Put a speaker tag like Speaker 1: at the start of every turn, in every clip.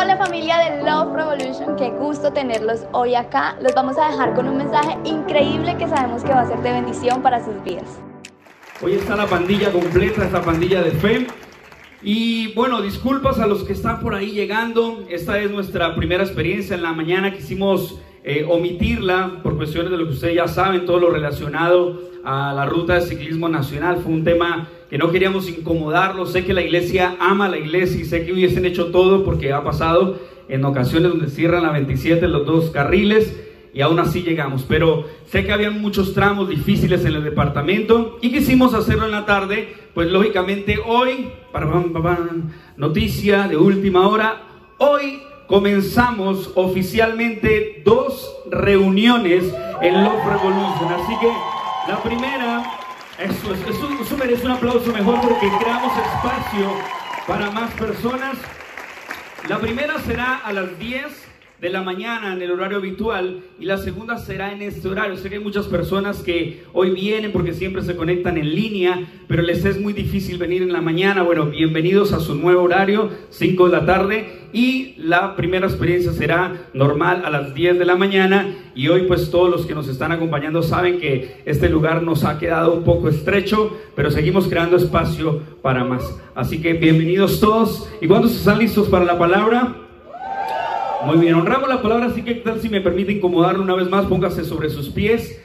Speaker 1: Hola familia de Love Revolution, qué gusto tenerlos hoy acá. Los vamos a dejar con un mensaje increíble que sabemos que va a ser de bendición para sus vidas.
Speaker 2: Hoy está la pandilla completa, esta pandilla de fe. Y bueno, disculpas a los que están por ahí llegando. Esta es nuestra primera experiencia en la mañana. Quisimos eh, omitirla por cuestiones de lo que ustedes ya saben, todo lo relacionado a la ruta de ciclismo nacional. Fue un tema que no queríamos incomodarlo. Sé que la iglesia ama a la iglesia y sé que hubiesen hecho todo porque ha pasado en ocasiones donde cierran la 27 los dos carriles y aún así llegamos. Pero sé que había muchos tramos difíciles en el departamento y quisimos hacerlo en la tarde, pues lógicamente hoy, noticia de última hora, hoy comenzamos oficialmente dos reuniones en Love Revolution. Así que la primera, eso, es, eso, eso merece un aplauso mejor porque creamos espacio para más personas. La primera será a las 10 de la mañana en el horario habitual y la segunda será en este horario. Sé que hay muchas personas que hoy vienen porque siempre se conectan en línea, pero les es muy difícil venir en la mañana. Bueno, bienvenidos a su nuevo horario, 5 de la tarde y la primera experiencia será normal a las 10 de la mañana y hoy pues todos los que nos están acompañando saben que este lugar nos ha quedado un poco estrecho, pero seguimos creando espacio para más. Así que bienvenidos todos. ¿Y cuántos están listos para la palabra? Muy bien, honramos la palabra, así que tal si me permite incomodarlo una vez más, póngase sobre sus pies.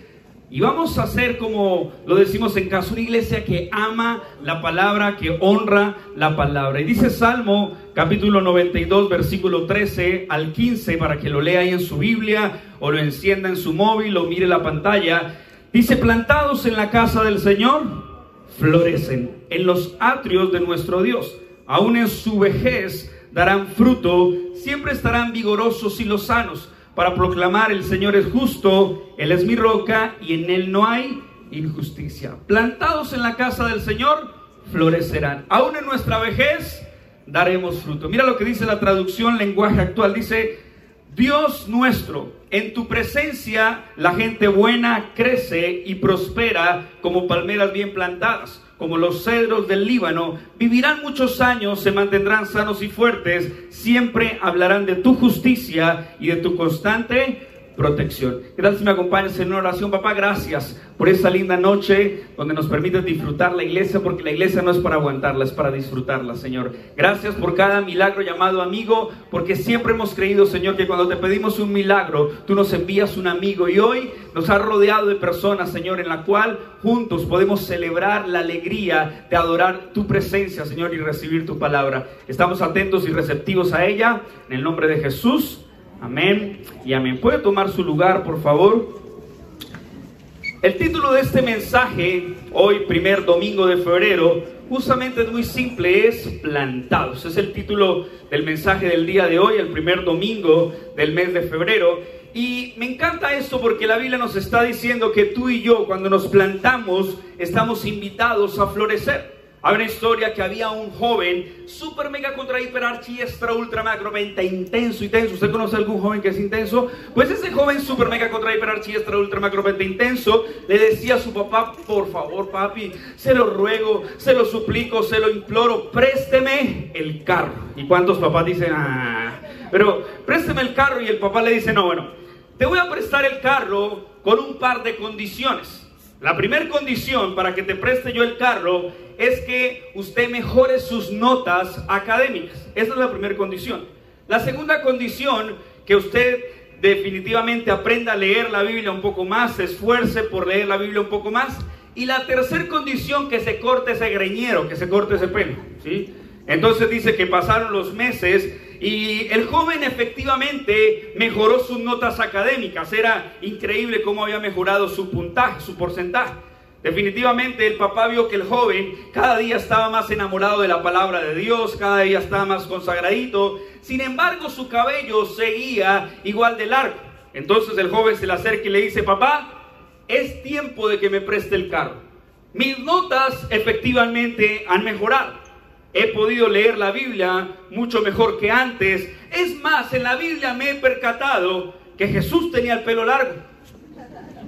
Speaker 2: Y vamos a hacer como lo decimos en casa, una iglesia que ama la palabra, que honra la palabra. Y dice Salmo capítulo 92, versículo 13 al 15, para que lo lea ahí en su Biblia o lo encienda en su móvil o mire la pantalla. Dice, plantados en la casa del Señor, florecen en los atrios de nuestro Dios. Aún en su vejez darán fruto, siempre estarán vigorosos y lozanos para proclamar el Señor es justo, Él es mi roca y en Él no hay injusticia. Plantados en la casa del Señor, florecerán. Aún en nuestra vejez daremos fruto. Mira lo que dice la traducción lenguaje actual. Dice, Dios nuestro, en tu presencia la gente buena crece y prospera como palmeras bien plantadas como los cedros del Líbano, vivirán muchos años, se mantendrán sanos y fuertes, siempre hablarán de tu justicia y de tu constante protección. Gracias si me acompañas en una oración, papá? Gracias por esta linda noche donde nos permites disfrutar la iglesia, porque la iglesia no es para aguantarla, es para disfrutarla, Señor. Gracias por cada milagro llamado amigo, porque siempre hemos creído, Señor, que cuando te pedimos un milagro, tú nos envías un amigo y hoy nos has rodeado de personas, Señor, en la cual juntos podemos celebrar la alegría de adorar tu presencia, Señor, y recibir tu palabra. Estamos atentos y receptivos a ella, en el nombre de Jesús. Amén y amén. ¿Puede tomar su lugar, por favor? El título de este mensaje, hoy primer domingo de febrero, justamente es muy simple, es plantados. Es el título del mensaje del día de hoy, el primer domingo del mes de febrero. Y me encanta esto porque la Biblia nos está diciendo que tú y yo, cuando nos plantamos, estamos invitados a florecer. Hay una historia que había un joven super mega contra hiper archi extra ultra macro venta intenso intenso. ¿Usted conoce algún joven que es intenso? Pues ese joven super mega contra hiper archi extra ultra macro venta intenso le decía a su papá, por favor papi, se lo ruego, se lo suplico, se lo imploro, présteme el carro. ¿Y cuántos papás dicen, ah, pero présteme el carro? Y el papá le dice, no, bueno, te voy a prestar el carro con un par de condiciones. La primera condición para que te preste yo el carro es que usted mejore sus notas académicas. Esa es la primera condición. La segunda condición, que usted definitivamente aprenda a leer la Biblia un poco más, se esfuerce por leer la Biblia un poco más. Y la tercera condición, que se corte ese greñero, que se corte ese pelo. ¿sí? Entonces dice que pasaron los meses y el joven efectivamente mejoró sus notas académicas. Era increíble cómo había mejorado su puntaje, su porcentaje. Definitivamente el papá vio que el joven cada día estaba más enamorado de la palabra de Dios, cada día estaba más consagradito. Sin embargo, su cabello seguía igual de largo. Entonces el joven se le acerca y le dice, papá, es tiempo de que me preste el carro. Mis notas efectivamente han mejorado. He podido leer la Biblia mucho mejor que antes. Es más, en la Biblia me he percatado que Jesús tenía el pelo largo,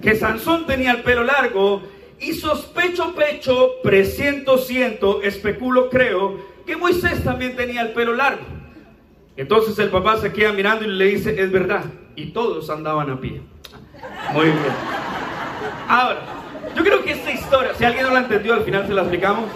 Speaker 2: que Sansón tenía el pelo largo y sospecho pecho, presiento siento, especulo creo que Moisés también tenía el pelo largo. Entonces el papá se queda mirando y le dice, es verdad. Y todos andaban a pie. Muy bien. Ahora, yo creo que esta historia, si alguien no la entendió, al final se la explicamos.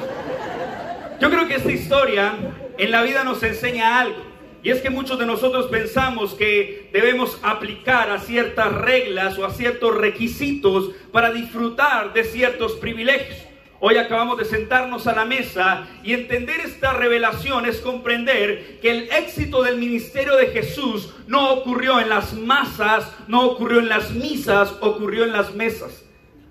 Speaker 2: Yo creo que esta historia en la vida nos enseña algo. Y es que muchos de nosotros pensamos que debemos aplicar a ciertas reglas o a ciertos requisitos para disfrutar de ciertos privilegios. Hoy acabamos de sentarnos a la mesa y entender esta revelación es comprender que el éxito del ministerio de Jesús no ocurrió en las masas, no ocurrió en las misas, ocurrió en las mesas.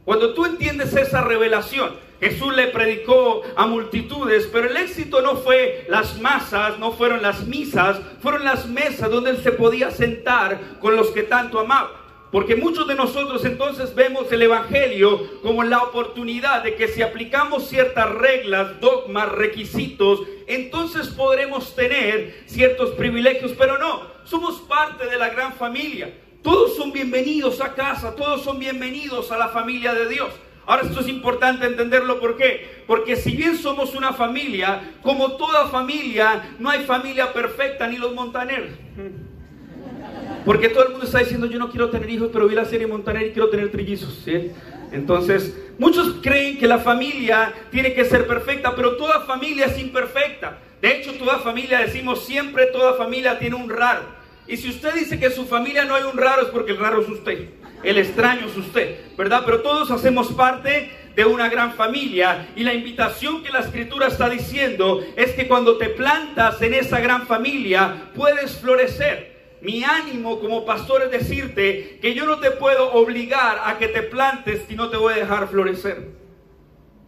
Speaker 2: Cuando tú entiendes esa revelación, Jesús le predicó a multitudes, pero el éxito no fue las masas, no fueron las misas, fueron las mesas donde él se podía sentar con los que tanto amaba. Porque muchos de nosotros entonces vemos el Evangelio como la oportunidad de que si aplicamos ciertas reglas, dogmas, requisitos, entonces podremos tener ciertos privilegios, pero no, somos parte de la gran familia. Todos son bienvenidos a casa, todos son bienvenidos a la familia de Dios. Ahora esto es importante entenderlo, ¿por qué? Porque si bien somos una familia, como toda familia, no hay familia perfecta ni los montaneros. Porque todo el mundo está diciendo, yo no quiero tener hijos, pero vi la serie Montaner y quiero tener trillizos. Entonces, muchos creen que la familia tiene que ser perfecta, pero toda familia es imperfecta. De hecho, toda familia, decimos siempre, toda familia tiene un raro. Y si usted dice que en su familia no hay un raro, es porque el raro es usted el extraño es usted, ¿verdad? Pero todos hacemos parte de una gran familia y la invitación que la escritura está diciendo es que cuando te plantas en esa gran familia puedes florecer. Mi ánimo como pastor es decirte que yo no te puedo obligar a que te plantes si no te voy a dejar florecer.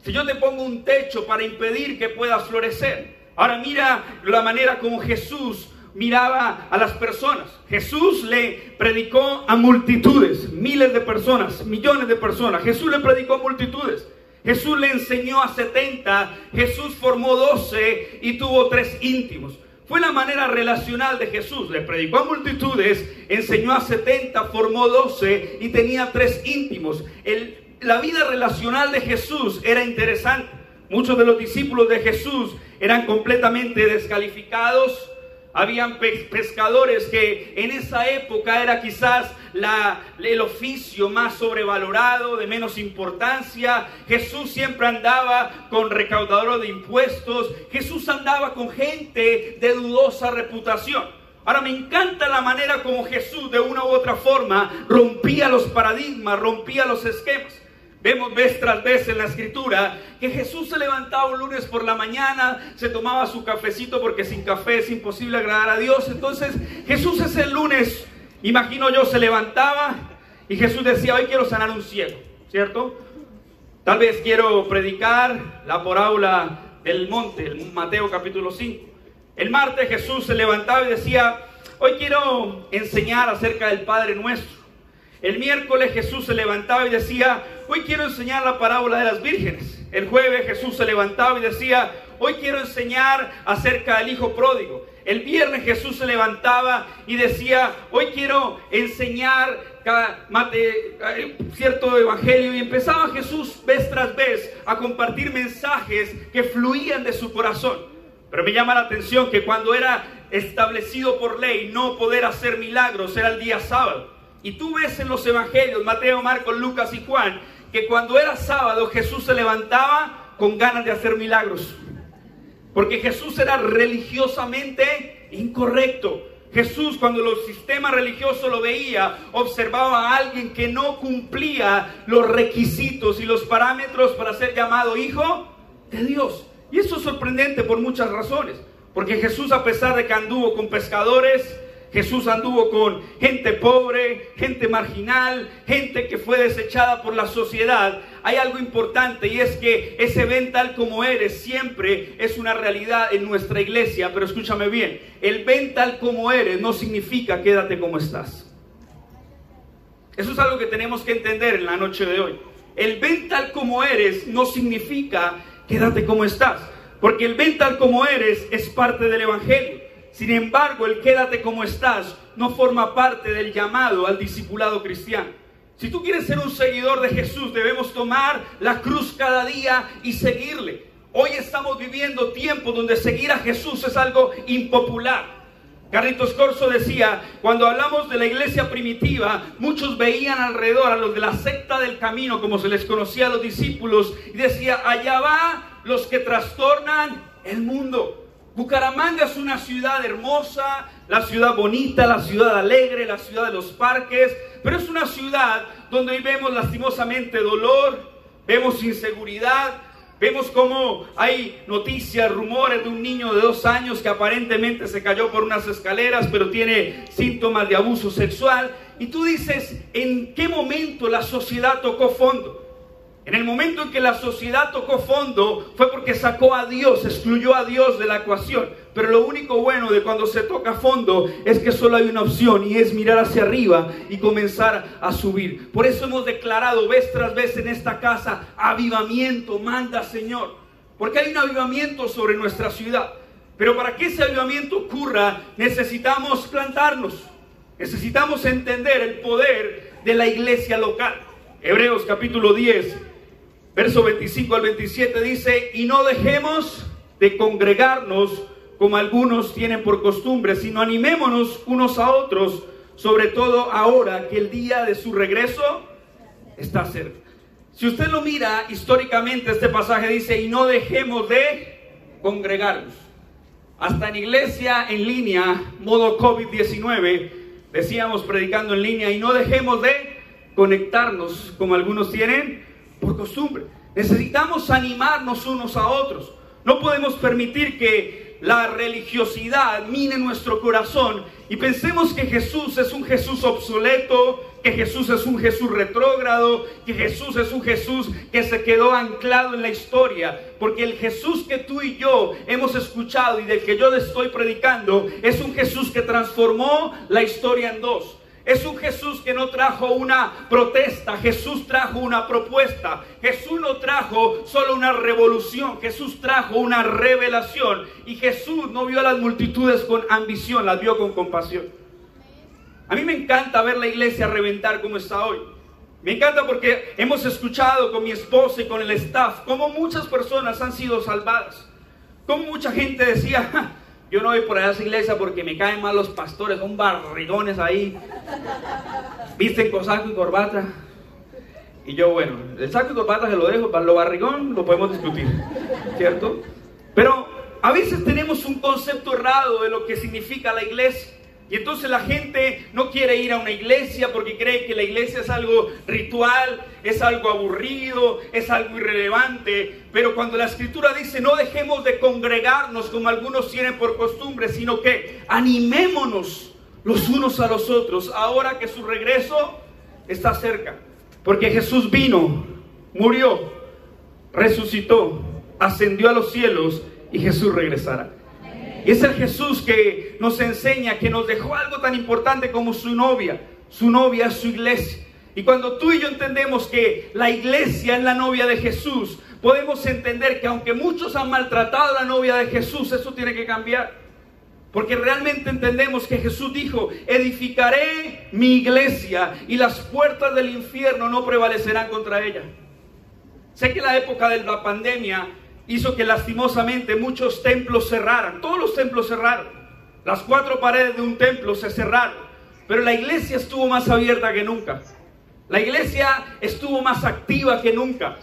Speaker 2: Si yo te pongo un techo para impedir que puedas florecer. Ahora mira la manera como Jesús miraba a las personas. Jesús le predicó a multitudes, miles de personas, millones de personas. Jesús le predicó a multitudes. Jesús le enseñó a 70, Jesús formó 12 y tuvo tres íntimos. Fue la manera relacional de Jesús. Le predicó a multitudes, enseñó a 70, formó 12 y tenía tres íntimos. La vida relacional de Jesús era interesante. Muchos de los discípulos de Jesús eran completamente descalificados, habían pescadores que en esa época era quizás el oficio más sobrevalorado, de menos importancia. Jesús siempre andaba con recaudador de impuestos. Jesús andaba con gente de dudosa reputación. Ahora me encanta la manera como Jesús de una u otra forma rompía los paradigmas, rompía los esquemas. Vemos vez tras vez en la escritura que Jesús se levantaba un lunes por la mañana, se tomaba su cafecito porque sin café es imposible agradar a Dios. Entonces Jesús ese lunes, imagino yo, se levantaba y Jesús decía, hoy quiero sanar un ciego, ¿cierto? Tal vez quiero predicar la parábola del monte, el Mateo capítulo 5. El martes Jesús se levantaba y decía, hoy quiero enseñar acerca del Padre nuestro. El miércoles Jesús se levantaba y decía, hoy quiero enseñar la parábola de las vírgenes. El jueves Jesús se levantaba y decía, hoy quiero enseñar acerca del hijo pródigo. El viernes Jesús se levantaba y decía, hoy quiero enseñar eh, cierto evangelio. Y empezaba Jesús vez tras vez a compartir mensajes que fluían de su corazón. Pero me llama la atención que cuando era establecido por ley no poder hacer milagros era el día sábado. Y tú ves en los evangelios, Mateo, Marcos, Lucas y Juan, que cuando era sábado Jesús se levantaba con ganas de hacer milagros. Porque Jesús era religiosamente incorrecto. Jesús cuando los sistemas religiosos lo veía, observaba a alguien que no cumplía los requisitos y los parámetros para ser llamado hijo de Dios. Y eso es sorprendente por muchas razones. Porque Jesús a pesar de que anduvo con pescadores, Jesús anduvo con gente pobre, gente marginal, gente que fue desechada por la sociedad. Hay algo importante y es que ese ven tal como eres siempre es una realidad en nuestra iglesia. Pero escúchame bien, el ven tal como eres no significa quédate como estás. Eso es algo que tenemos que entender en la noche de hoy. El ven tal como eres no significa quédate como estás. Porque el ven tal como eres es parte del Evangelio. Sin embargo, el quédate como estás no forma parte del llamado al discipulado cristiano. Si tú quieres ser un seguidor de Jesús, debemos tomar la cruz cada día y seguirle. Hoy estamos viviendo tiempos donde seguir a Jesús es algo impopular. Carlitos Corso decía, cuando hablamos de la iglesia primitiva, muchos veían alrededor a los de la secta del camino, como se les conocía a los discípulos, y decía, allá va los que trastornan el mundo. Bucaramanga es una ciudad hermosa, la ciudad bonita, la ciudad alegre, la ciudad de los parques, pero es una ciudad donde hoy vemos lastimosamente dolor, vemos inseguridad, Vemos cómo hay noticias, rumores de un niño de dos años que aparentemente se cayó por unas escaleras, pero tiene síntomas de abuso sexual. Y tú dices, ¿en qué momento la sociedad tocó fondo? En el momento en que la sociedad tocó fondo fue porque sacó a Dios, excluyó a Dios de la ecuación. Pero lo único bueno de cuando se toca fondo es que solo hay una opción y es mirar hacia arriba y comenzar a subir. Por eso hemos declarado vez tras vez en esta casa, avivamiento, manda Señor. Porque hay un avivamiento sobre nuestra ciudad. Pero para que ese avivamiento ocurra necesitamos plantarnos. Necesitamos entender el poder de la iglesia local. Hebreos capítulo 10 Verso 25 al 27 dice, y no dejemos de congregarnos como algunos tienen por costumbre, sino animémonos unos a otros, sobre todo ahora que el día de su regreso está cerca. Si usted lo mira históricamente, este pasaje dice, y no dejemos de congregarnos. Hasta en iglesia en línea, modo COVID-19, decíamos predicando en línea, y no dejemos de conectarnos como algunos tienen por costumbre. Necesitamos animarnos unos a otros. No podemos permitir que la religiosidad mine nuestro corazón y pensemos que Jesús es un Jesús obsoleto, que Jesús es un Jesús retrógrado, que Jesús es un Jesús que se quedó anclado en la historia. Porque el Jesús que tú y yo hemos escuchado y del que yo le estoy predicando es un Jesús que transformó la historia en dos. Es un Jesús que no trajo una protesta, Jesús trajo una propuesta. Jesús no trajo solo una revolución, Jesús trajo una revelación. Y Jesús no vio a las multitudes con ambición, las vio con compasión. A mí me encanta ver la iglesia reventar como está hoy. Me encanta porque hemos escuchado con mi esposa y con el staff cómo muchas personas han sido salvadas. Cómo mucha gente decía, yo no voy por allá a esa iglesia porque me caen mal los pastores, son barrigones ahí. Visten con saco y corbata. Y yo, bueno, el saco y corbata se lo dejo, para lo barrigón lo podemos discutir, ¿cierto? Pero a veces tenemos un concepto errado de lo que significa la iglesia. Y entonces la gente no quiere ir a una iglesia porque cree que la iglesia es algo ritual, es algo aburrido, es algo irrelevante. Pero cuando la escritura dice no dejemos de congregarnos como algunos tienen por costumbre, sino que animémonos los unos a los otros ahora que su regreso está cerca. Porque Jesús vino, murió, resucitó, ascendió a los cielos y Jesús regresará. Es el Jesús que nos enseña, que nos dejó algo tan importante como su novia. Su novia es su iglesia. Y cuando tú y yo entendemos que la iglesia es la novia de Jesús, podemos entender que aunque muchos han maltratado a la novia de Jesús, eso tiene que cambiar. Porque realmente entendemos que Jesús dijo, edificaré mi iglesia y las puertas del infierno no prevalecerán contra ella. Sé que la época de la pandemia hizo que lastimosamente muchos templos cerraran. Todos los templos cerraron. Las cuatro paredes de un templo se cerraron. Pero la iglesia estuvo más abierta que nunca. La iglesia estuvo más activa que nunca.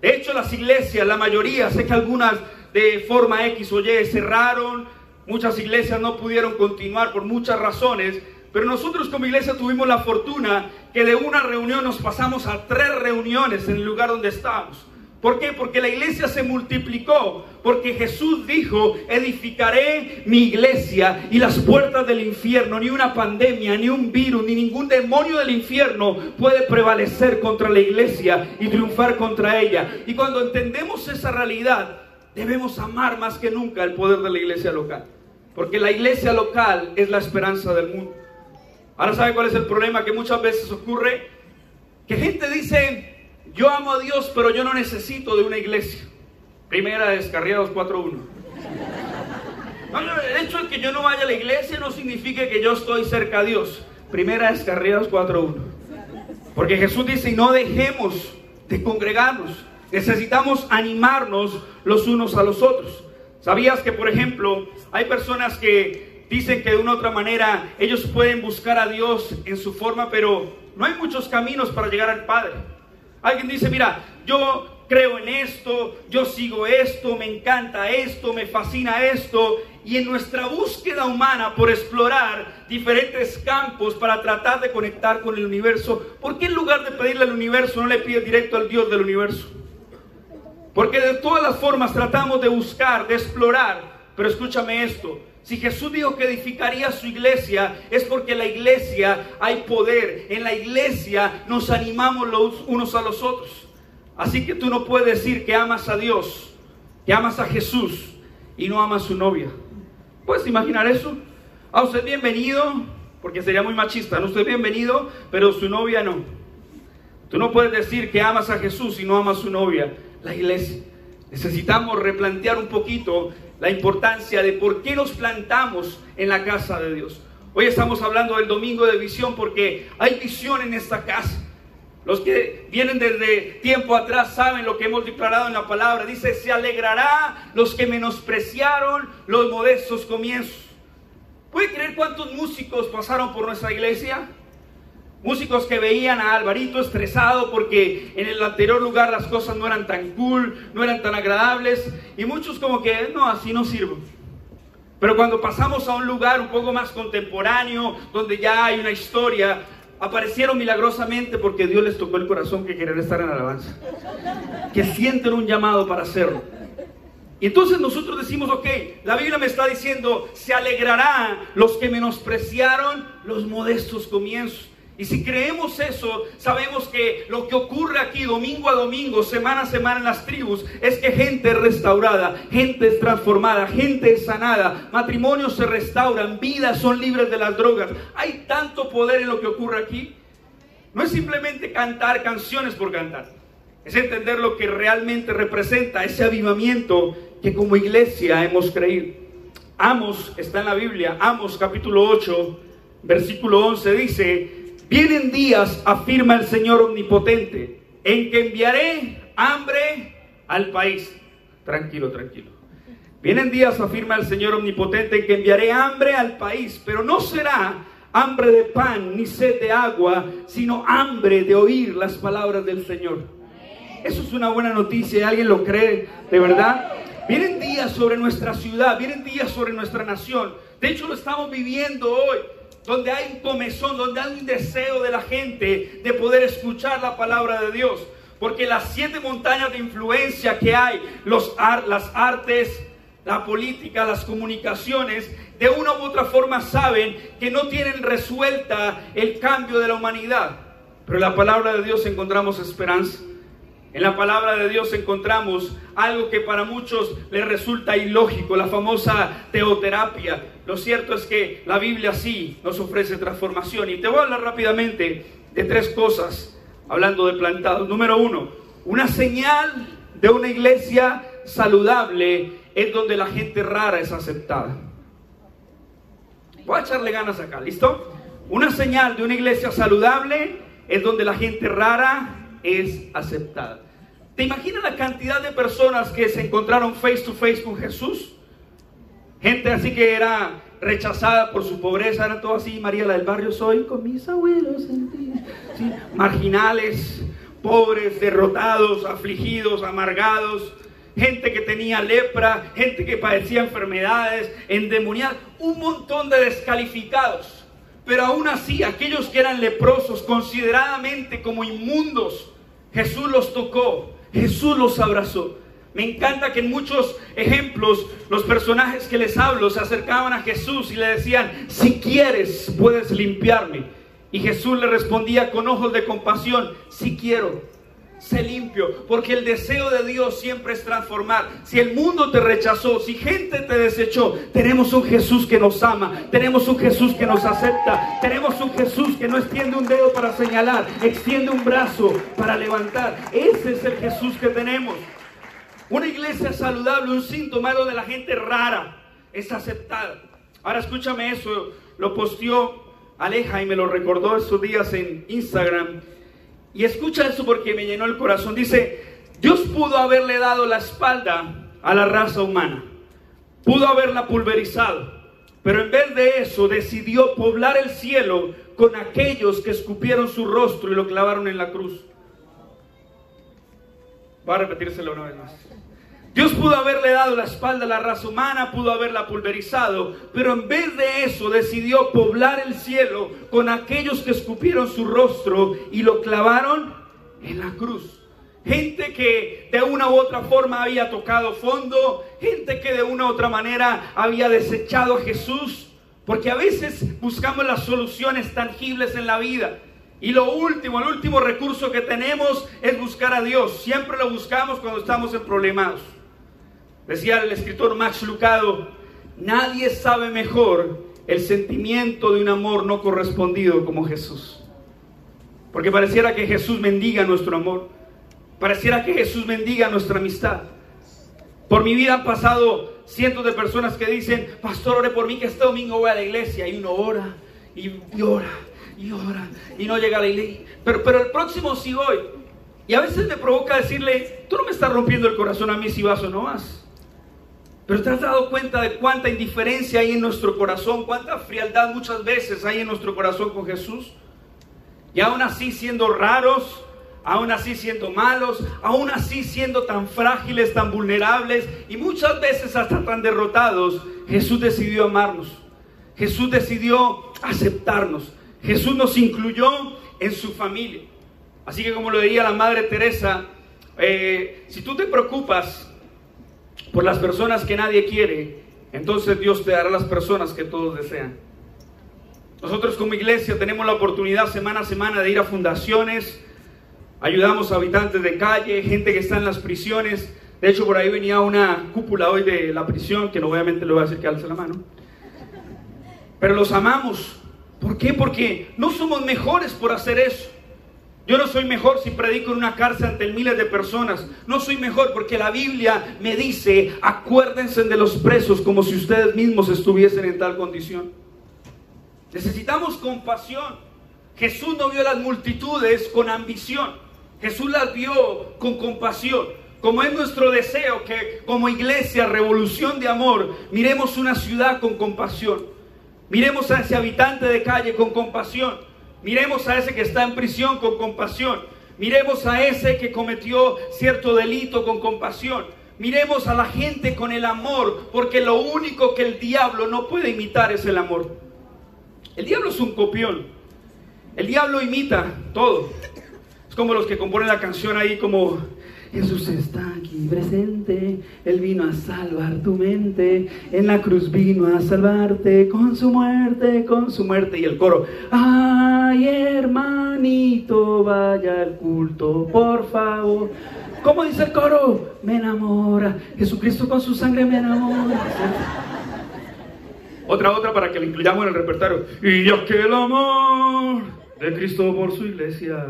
Speaker 2: De hecho, las iglesias, la mayoría, sé que algunas de forma X o Y cerraron, muchas iglesias no pudieron continuar por muchas razones, pero nosotros como iglesia tuvimos la fortuna que de una reunión nos pasamos a tres reuniones en el lugar donde estábamos. ¿Por qué? Porque la iglesia se multiplicó. Porque Jesús dijo, edificaré mi iglesia y las puertas del infierno, ni una pandemia, ni un virus, ni ningún demonio del infierno puede prevalecer contra la iglesia y triunfar contra ella. Y cuando entendemos esa realidad, debemos amar más que nunca el poder de la iglesia local. Porque la iglesia local es la esperanza del mundo. Ahora sabe cuál es el problema que muchas veces ocurre? Que gente dice, yo amo a Dios, pero yo no necesito de una iglesia. Primera Descarriados 4.1. No, el hecho de que yo no vaya a la iglesia no significa que yo estoy cerca a Dios. Primera Descarriados 4.1. Porque Jesús dice, no dejemos de congregarnos. Necesitamos animarnos los unos a los otros. ¿Sabías que, por ejemplo, hay personas que dicen que de una u otra manera ellos pueden buscar a Dios en su forma, pero no hay muchos caminos para llegar al Padre. Alguien dice, mira, yo creo en esto, yo sigo esto, me encanta esto, me fascina esto. Y en nuestra búsqueda humana por explorar diferentes campos para tratar de conectar con el universo, ¿por qué en lugar de pedirle al universo no le pides directo al Dios del universo? Porque de todas las formas tratamos de buscar, de explorar, pero escúchame esto, si Jesús dijo que edificaría su iglesia, es porque en la iglesia hay poder. En la iglesia nos animamos los unos a los otros. Así que tú no puedes decir que amas a Dios, que amas a Jesús y no amas a su novia. ¿Puedes imaginar eso? A usted bienvenido, porque sería muy machista. No usted bienvenido, pero su novia no. Tú no puedes decir que amas a Jesús y no amas a su novia. La iglesia. Necesitamos replantear un poquito la importancia de por qué nos plantamos en la casa de Dios. Hoy estamos hablando del domingo de visión porque hay visión en esta casa. Los que vienen desde tiempo atrás saben lo que hemos declarado en la palabra. Dice, se alegrará los que menospreciaron los modestos comienzos. ¿Puede creer cuántos músicos pasaron por nuestra iglesia? Músicos que veían a Alvarito estresado porque en el anterior lugar las cosas no eran tan cool, no eran tan agradables. Y muchos como que, no, así no sirvo. Pero cuando pasamos a un lugar un poco más contemporáneo, donde ya hay una historia, aparecieron milagrosamente porque Dios les tocó el corazón que querer estar en alabanza. Que sienten un llamado para hacerlo. Y entonces nosotros decimos, ok, la Biblia me está diciendo, se alegrarán los que menospreciaron los modestos comienzos. Y si creemos eso, sabemos que lo que ocurre aquí domingo a domingo, semana a semana en las tribus, es que gente es restaurada, gente es transformada, gente es sanada, matrimonios se restauran, vidas son libres de las drogas. Hay tanto poder en lo que ocurre aquí. No es simplemente cantar canciones por cantar, es entender lo que realmente representa ese avivamiento que como iglesia hemos creído. Amos, está en la Biblia, Amos capítulo 8, versículo 11 dice, Vienen días, afirma el Señor omnipotente, en que enviaré hambre al país. Tranquilo, tranquilo. Vienen días, afirma el Señor omnipotente, en que enviaré hambre al país, pero no será hambre de pan ni sed de agua, sino hambre de oír las palabras del Señor. Eso es una buena noticia, ¿alguien lo cree de verdad? Vienen días sobre nuestra ciudad, vienen días sobre nuestra nación. De hecho, lo estamos viviendo hoy donde hay un comezón, donde hay un deseo de la gente de poder escuchar la palabra de Dios. Porque las siete montañas de influencia que hay, los las artes, la política, las comunicaciones, de una u otra forma saben que no tienen resuelta el cambio de la humanidad. Pero en la palabra de Dios encontramos esperanza. En la palabra de Dios encontramos algo que para muchos les resulta ilógico, la famosa teoterapia. Lo cierto es que la Biblia sí nos ofrece transformación. Y te voy a hablar rápidamente de tres cosas, hablando de plantados. Número uno, una señal de una iglesia saludable es donde la gente rara es aceptada. Voy a echarle ganas acá, ¿listo? Una señal de una iglesia saludable es donde la gente rara es aceptada. ¿Te imaginas la cantidad de personas que se encontraron face to face con Jesús? Gente así que era rechazada por su pobreza, era todo así, María la del barrio soy con mis abuelos, marginales, pobres, derrotados, afligidos, amargados, gente que tenía lepra, gente que padecía enfermedades, endemoniadas, un montón de descalificados. Pero aún así, aquellos que eran leprosos, consideradamente como inmundos, Jesús los tocó Jesús los abrazó. Me encanta que en muchos ejemplos los personajes que les hablo se acercaban a Jesús y le decían, si quieres puedes limpiarme. Y Jesús le respondía con ojos de compasión, si quiero sé limpio, porque el deseo de Dios siempre es transformar. Si el mundo te rechazó, si gente te desechó, tenemos un Jesús que nos ama, tenemos un Jesús que nos acepta, tenemos un Jesús que no extiende un dedo para señalar, extiende un brazo para levantar. Ese es el Jesús que tenemos. Una iglesia saludable, un síntoma de la gente rara, es aceptada. Ahora escúchame eso, lo posteó Aleja y me lo recordó estos días en Instagram. Y escucha eso porque me llenó el corazón. Dice, Dios pudo haberle dado la espalda a la raza humana. Pudo haberla pulverizado. pero en vez de eso decidió poblar el cielo con aquellos que escupieron su rostro y lo clavaron en la cruz. Va a repetírselo una vez más. Dios pudo haberle dado la espalda a la raza humana, pudo haberla pulverizado, pero en vez de eso decidió poblar el cielo con aquellos que escupieron su rostro y lo clavaron en la cruz. Gente que de una u otra forma había tocado fondo, gente que de una u otra manera había desechado a Jesús, porque a veces buscamos las soluciones tangibles en la vida. Y lo último, el último recurso que tenemos es buscar a Dios. Siempre lo buscamos cuando estamos en problemas. Decía el escritor Max Lucado, nadie sabe mejor el sentimiento de un amor no correspondido como Jesús. Porque pareciera que Jesús mendiga nuestro amor. Pareciera que Jesús mendiga nuestra amistad. Por mi vida han pasado cientos de personas que dicen, pastor, ore por mí que este domingo voy a la iglesia. Y uno ora y ora y ora y no llega a la iglesia. Pero, pero el próximo sí voy. Y a veces me provoca decirle, tú no me estás rompiendo el corazón a mí si vas o no vas. Pero te has dado cuenta de cuánta indiferencia hay en nuestro corazón, cuánta frialdad muchas veces hay en nuestro corazón con Jesús. Y aún así siendo raros, aún así siendo malos, aún así siendo tan frágiles, tan vulnerables y muchas veces hasta tan derrotados, Jesús decidió amarnos. Jesús decidió aceptarnos. Jesús nos incluyó en su familia. Así que como lo diría la Madre Teresa, eh, si tú te preocupas por las personas que nadie quiere, entonces Dios te dará las personas que todos desean. Nosotros como iglesia tenemos la oportunidad semana a semana de ir a fundaciones, ayudamos a habitantes de calle, gente que está en las prisiones. De hecho, por ahí venía una cúpula hoy de la prisión, que obviamente le voy a decir que alce la mano. Pero los amamos. ¿Por qué? Porque no somos mejores por hacer eso. Yo no soy mejor si predico en una cárcel ante miles de personas. No soy mejor porque la Biblia me dice, acuérdense de los presos como si ustedes mismos estuviesen en tal condición. Necesitamos compasión. Jesús no vio las multitudes con ambición. Jesús las vio con compasión. Como es nuestro deseo que como iglesia, revolución de amor, miremos una ciudad con compasión. Miremos a ese habitante de calle con compasión. Miremos a ese que está en prisión con compasión. Miremos a ese que cometió cierto delito con compasión. Miremos a la gente con el amor, porque lo único que el diablo no puede imitar es el amor. El diablo es un copión. El diablo imita todo. Es como los que componen la canción ahí como Jesús está aquí presente, Él vino a salvar tu mente, en la cruz vino a salvarte con su muerte, con su muerte. Y el coro, ay hermanito, vaya al culto, por favor. ¿Cómo dice el coro? Me enamora, Jesucristo con su sangre me enamora. Otra, otra para que le incluyamos en el repertorio. Y Dios que el amor de Cristo por su iglesia.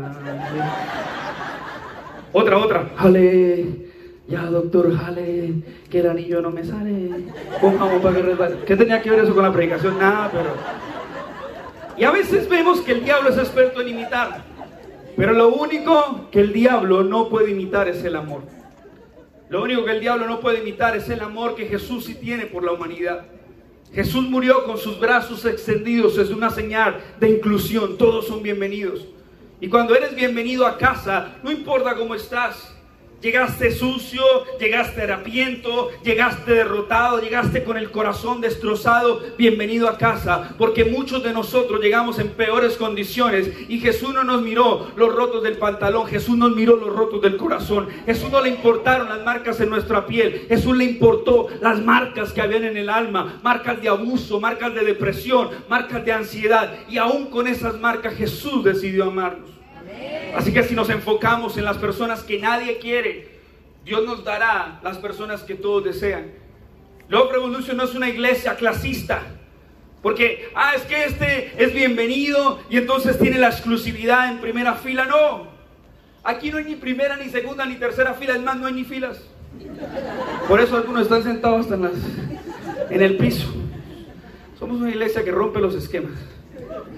Speaker 2: Otra, otra. Jale. Ya, doctor, jale. Que el anillo no me sale. Pongamos para que resbale. ¿Qué tenía que ver eso con la predicación? Nada, pero. Y a veces vemos que el diablo es experto en imitar. Pero lo único que el diablo no puede imitar es el amor. Lo único que el diablo no puede imitar es el amor que Jesús sí tiene por la humanidad. Jesús murió con sus brazos extendidos, es una señal de inclusión, todos son bienvenidos. Y cuando eres bienvenido a casa, no importa cómo estás, Llegaste sucio, llegaste harapiento, llegaste derrotado, llegaste con el corazón destrozado. Bienvenido a casa, porque muchos de nosotros llegamos en peores condiciones y Jesús no nos miró los rotos del pantalón, Jesús nos miró los rotos del corazón. Jesús no le importaron las marcas en nuestra piel, Jesús le importó las marcas que habían en el alma, marcas de abuso, marcas de depresión, marcas de ansiedad. Y aún con esas marcas Jesús decidió amarnos. Así que si nos enfocamos en las personas que nadie quiere, Dios nos dará las personas que todos desean. Love Revolution no es una iglesia clasista. Porque, ah, es que este es bienvenido y entonces tiene la exclusividad en primera fila. No. Aquí no hay ni primera, ni segunda, ni tercera fila. Es más, no hay ni filas. Por eso algunos están sentados en, las, en el piso. Somos una iglesia que rompe los esquemas.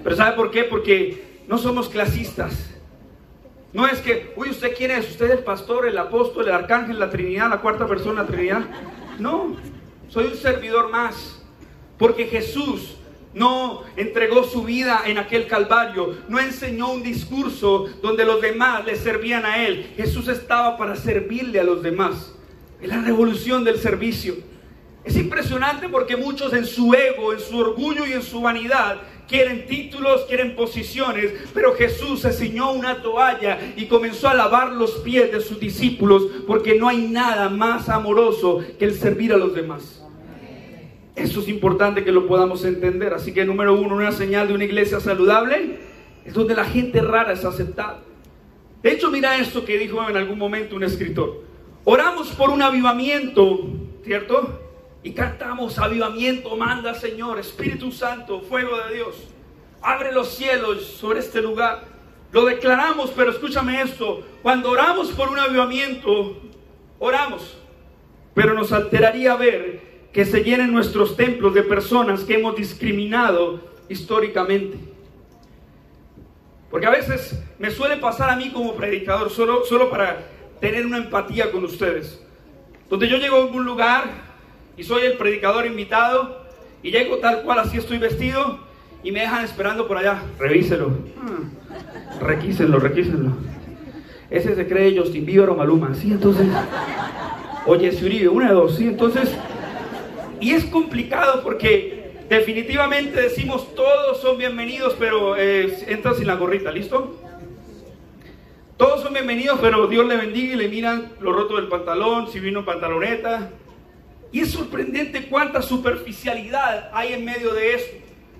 Speaker 2: Pero ¿sabe por qué? Porque no somos clasistas. No es que, uy, ¿usted quién es? ¿Usted es el pastor, el apóstol, el arcángel, la Trinidad, la cuarta persona, la Trinidad? No, soy un servidor más. Porque Jesús no entregó su vida en aquel Calvario, no enseñó un discurso donde los demás le servían a Él. Jesús estaba para servirle a los demás. Es la revolución del servicio. Es impresionante porque muchos en su ego, en su orgullo y en su vanidad quieren títulos, quieren posiciones, pero Jesús se ciñó una toalla y comenzó a lavar los pies de sus discípulos porque no hay nada más amoroso que el servir a los demás. Eso es importante que lo podamos entender. Así que número uno, una señal de una iglesia saludable es donde la gente rara es aceptada. De hecho, mira esto que dijo en algún momento un escritor. Oramos por un avivamiento, ¿cierto? Y cantamos, avivamiento, manda Señor, Espíritu Santo, fuego de Dios. Abre los cielos sobre este lugar. Lo declaramos, pero escúchame esto. Cuando oramos por un avivamiento, oramos. Pero nos alteraría ver que se llenen nuestros templos de personas que hemos discriminado históricamente. Porque a veces me suele pasar a mí como predicador, solo, solo para tener una empatía con ustedes. Donde yo llego a algún lugar y soy el predicador invitado y llego tal cual así estoy vestido y me dejan esperando por allá. Revíselo. Hmm. Requísenlo, requísenlo. Ese se cree Justin Bieber o Maluma. Sí, entonces. Oye, Uribe, una de dos. Sí, entonces. Y es complicado porque definitivamente decimos todos son bienvenidos, pero eh, entra sin la gorrita, ¿listo? Todos son bienvenidos, pero Dios le bendiga y le miran lo roto del pantalón, si vino pantaloneta. Y es sorprendente cuánta superficialidad hay en medio de eso.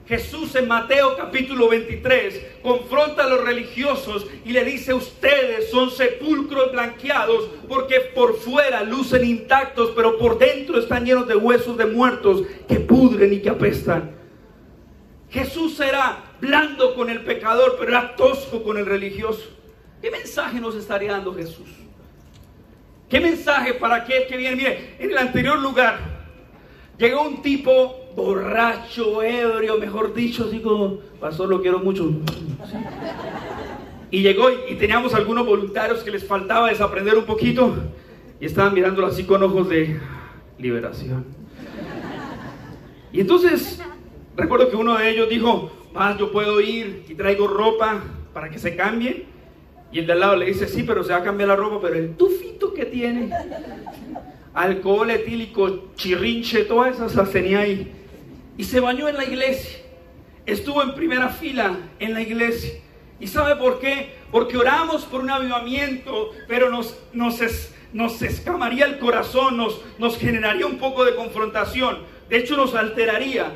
Speaker 2: Jesús en Mateo capítulo 23 confronta a los religiosos y le dice, ustedes son sepulcros blanqueados porque por fuera lucen intactos, pero por dentro están llenos de huesos de muertos que pudren y que apestan. Jesús era blando con el pecador, pero era tosco con el religioso. ¿Qué mensaje nos estaría dando Jesús? ¿Qué mensaje para aquel que viene? Mire, en el anterior lugar llegó un tipo borracho, ebrio, mejor dicho, así como, pastor, lo quiero mucho. Y llegó y, teníamos algunos voluntarios que les faltaba desaprender un poquito y estaban mirándolo así con ojos de liberación. Y entonces, recuerdo que uno de ellos dijo, más yo puedo ir y traigo ropa para que se cambie. Y el de al lado le dice, sí, pero se va a cambiar la ropa, pero el tufito que tiene, alcohol etílico, chirrinche, todas esas tenía ahí y se bañó en la iglesia. Estuvo en primera fila en la iglesia. ¿Y sabe por qué? Porque oramos por un avivamiento, pero nos, nos, nos escamaría el corazón, nos, nos generaría un poco de confrontación. De hecho, nos alteraría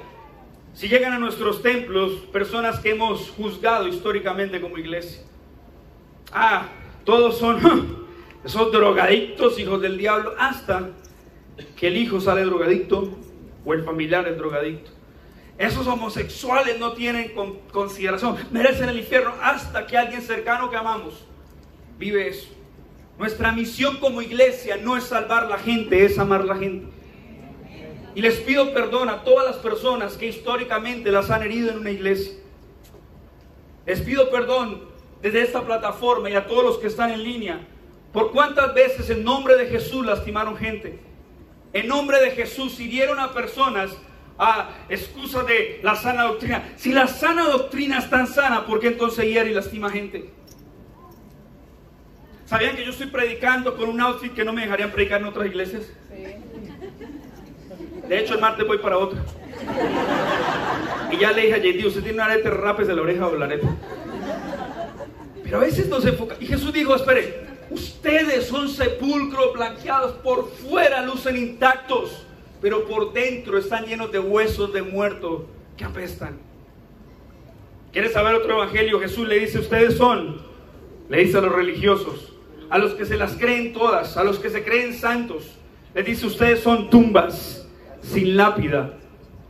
Speaker 2: si llegan a nuestros templos personas que hemos juzgado históricamente como iglesia. Ah, todos son esos drogadictos, hijos del diablo, hasta que el hijo sale drogadicto o el familiar es drogadicto. Esos homosexuales no tienen consideración, merecen el infierno hasta que alguien cercano que amamos vive eso. Nuestra misión como iglesia no es salvar la gente, es amar la gente. Y les pido perdón a todas las personas que históricamente las han herido en una iglesia. Les pido perdón desde esta plataforma y a todos los que están en línea por cuántas veces en nombre de Jesús lastimaron gente en nombre de Jesús hirieron a personas a excusa de la sana doctrina. Si la sana doctrina es tan sana, ¿por qué entonces hiere y lastima gente? ¿Sabían que yo estoy predicando con un outfit que no me dejarían predicar en otras iglesias? De hecho, el martes voy para otra. Y ya le dije a JD, usted tiene un arete, rapes de la oreja o la arete. Pero a veces no se enfoca. Y Jesús dijo, espere, Ustedes son sepulcros blanqueados, por fuera lucen intactos, pero por dentro están llenos de huesos de muertos que apestan. ¿Quieres saber otro evangelio? Jesús le dice, ustedes son, le dice a los religiosos, a los que se las creen todas, a los que se creen santos, les dice, ustedes son tumbas sin lápida.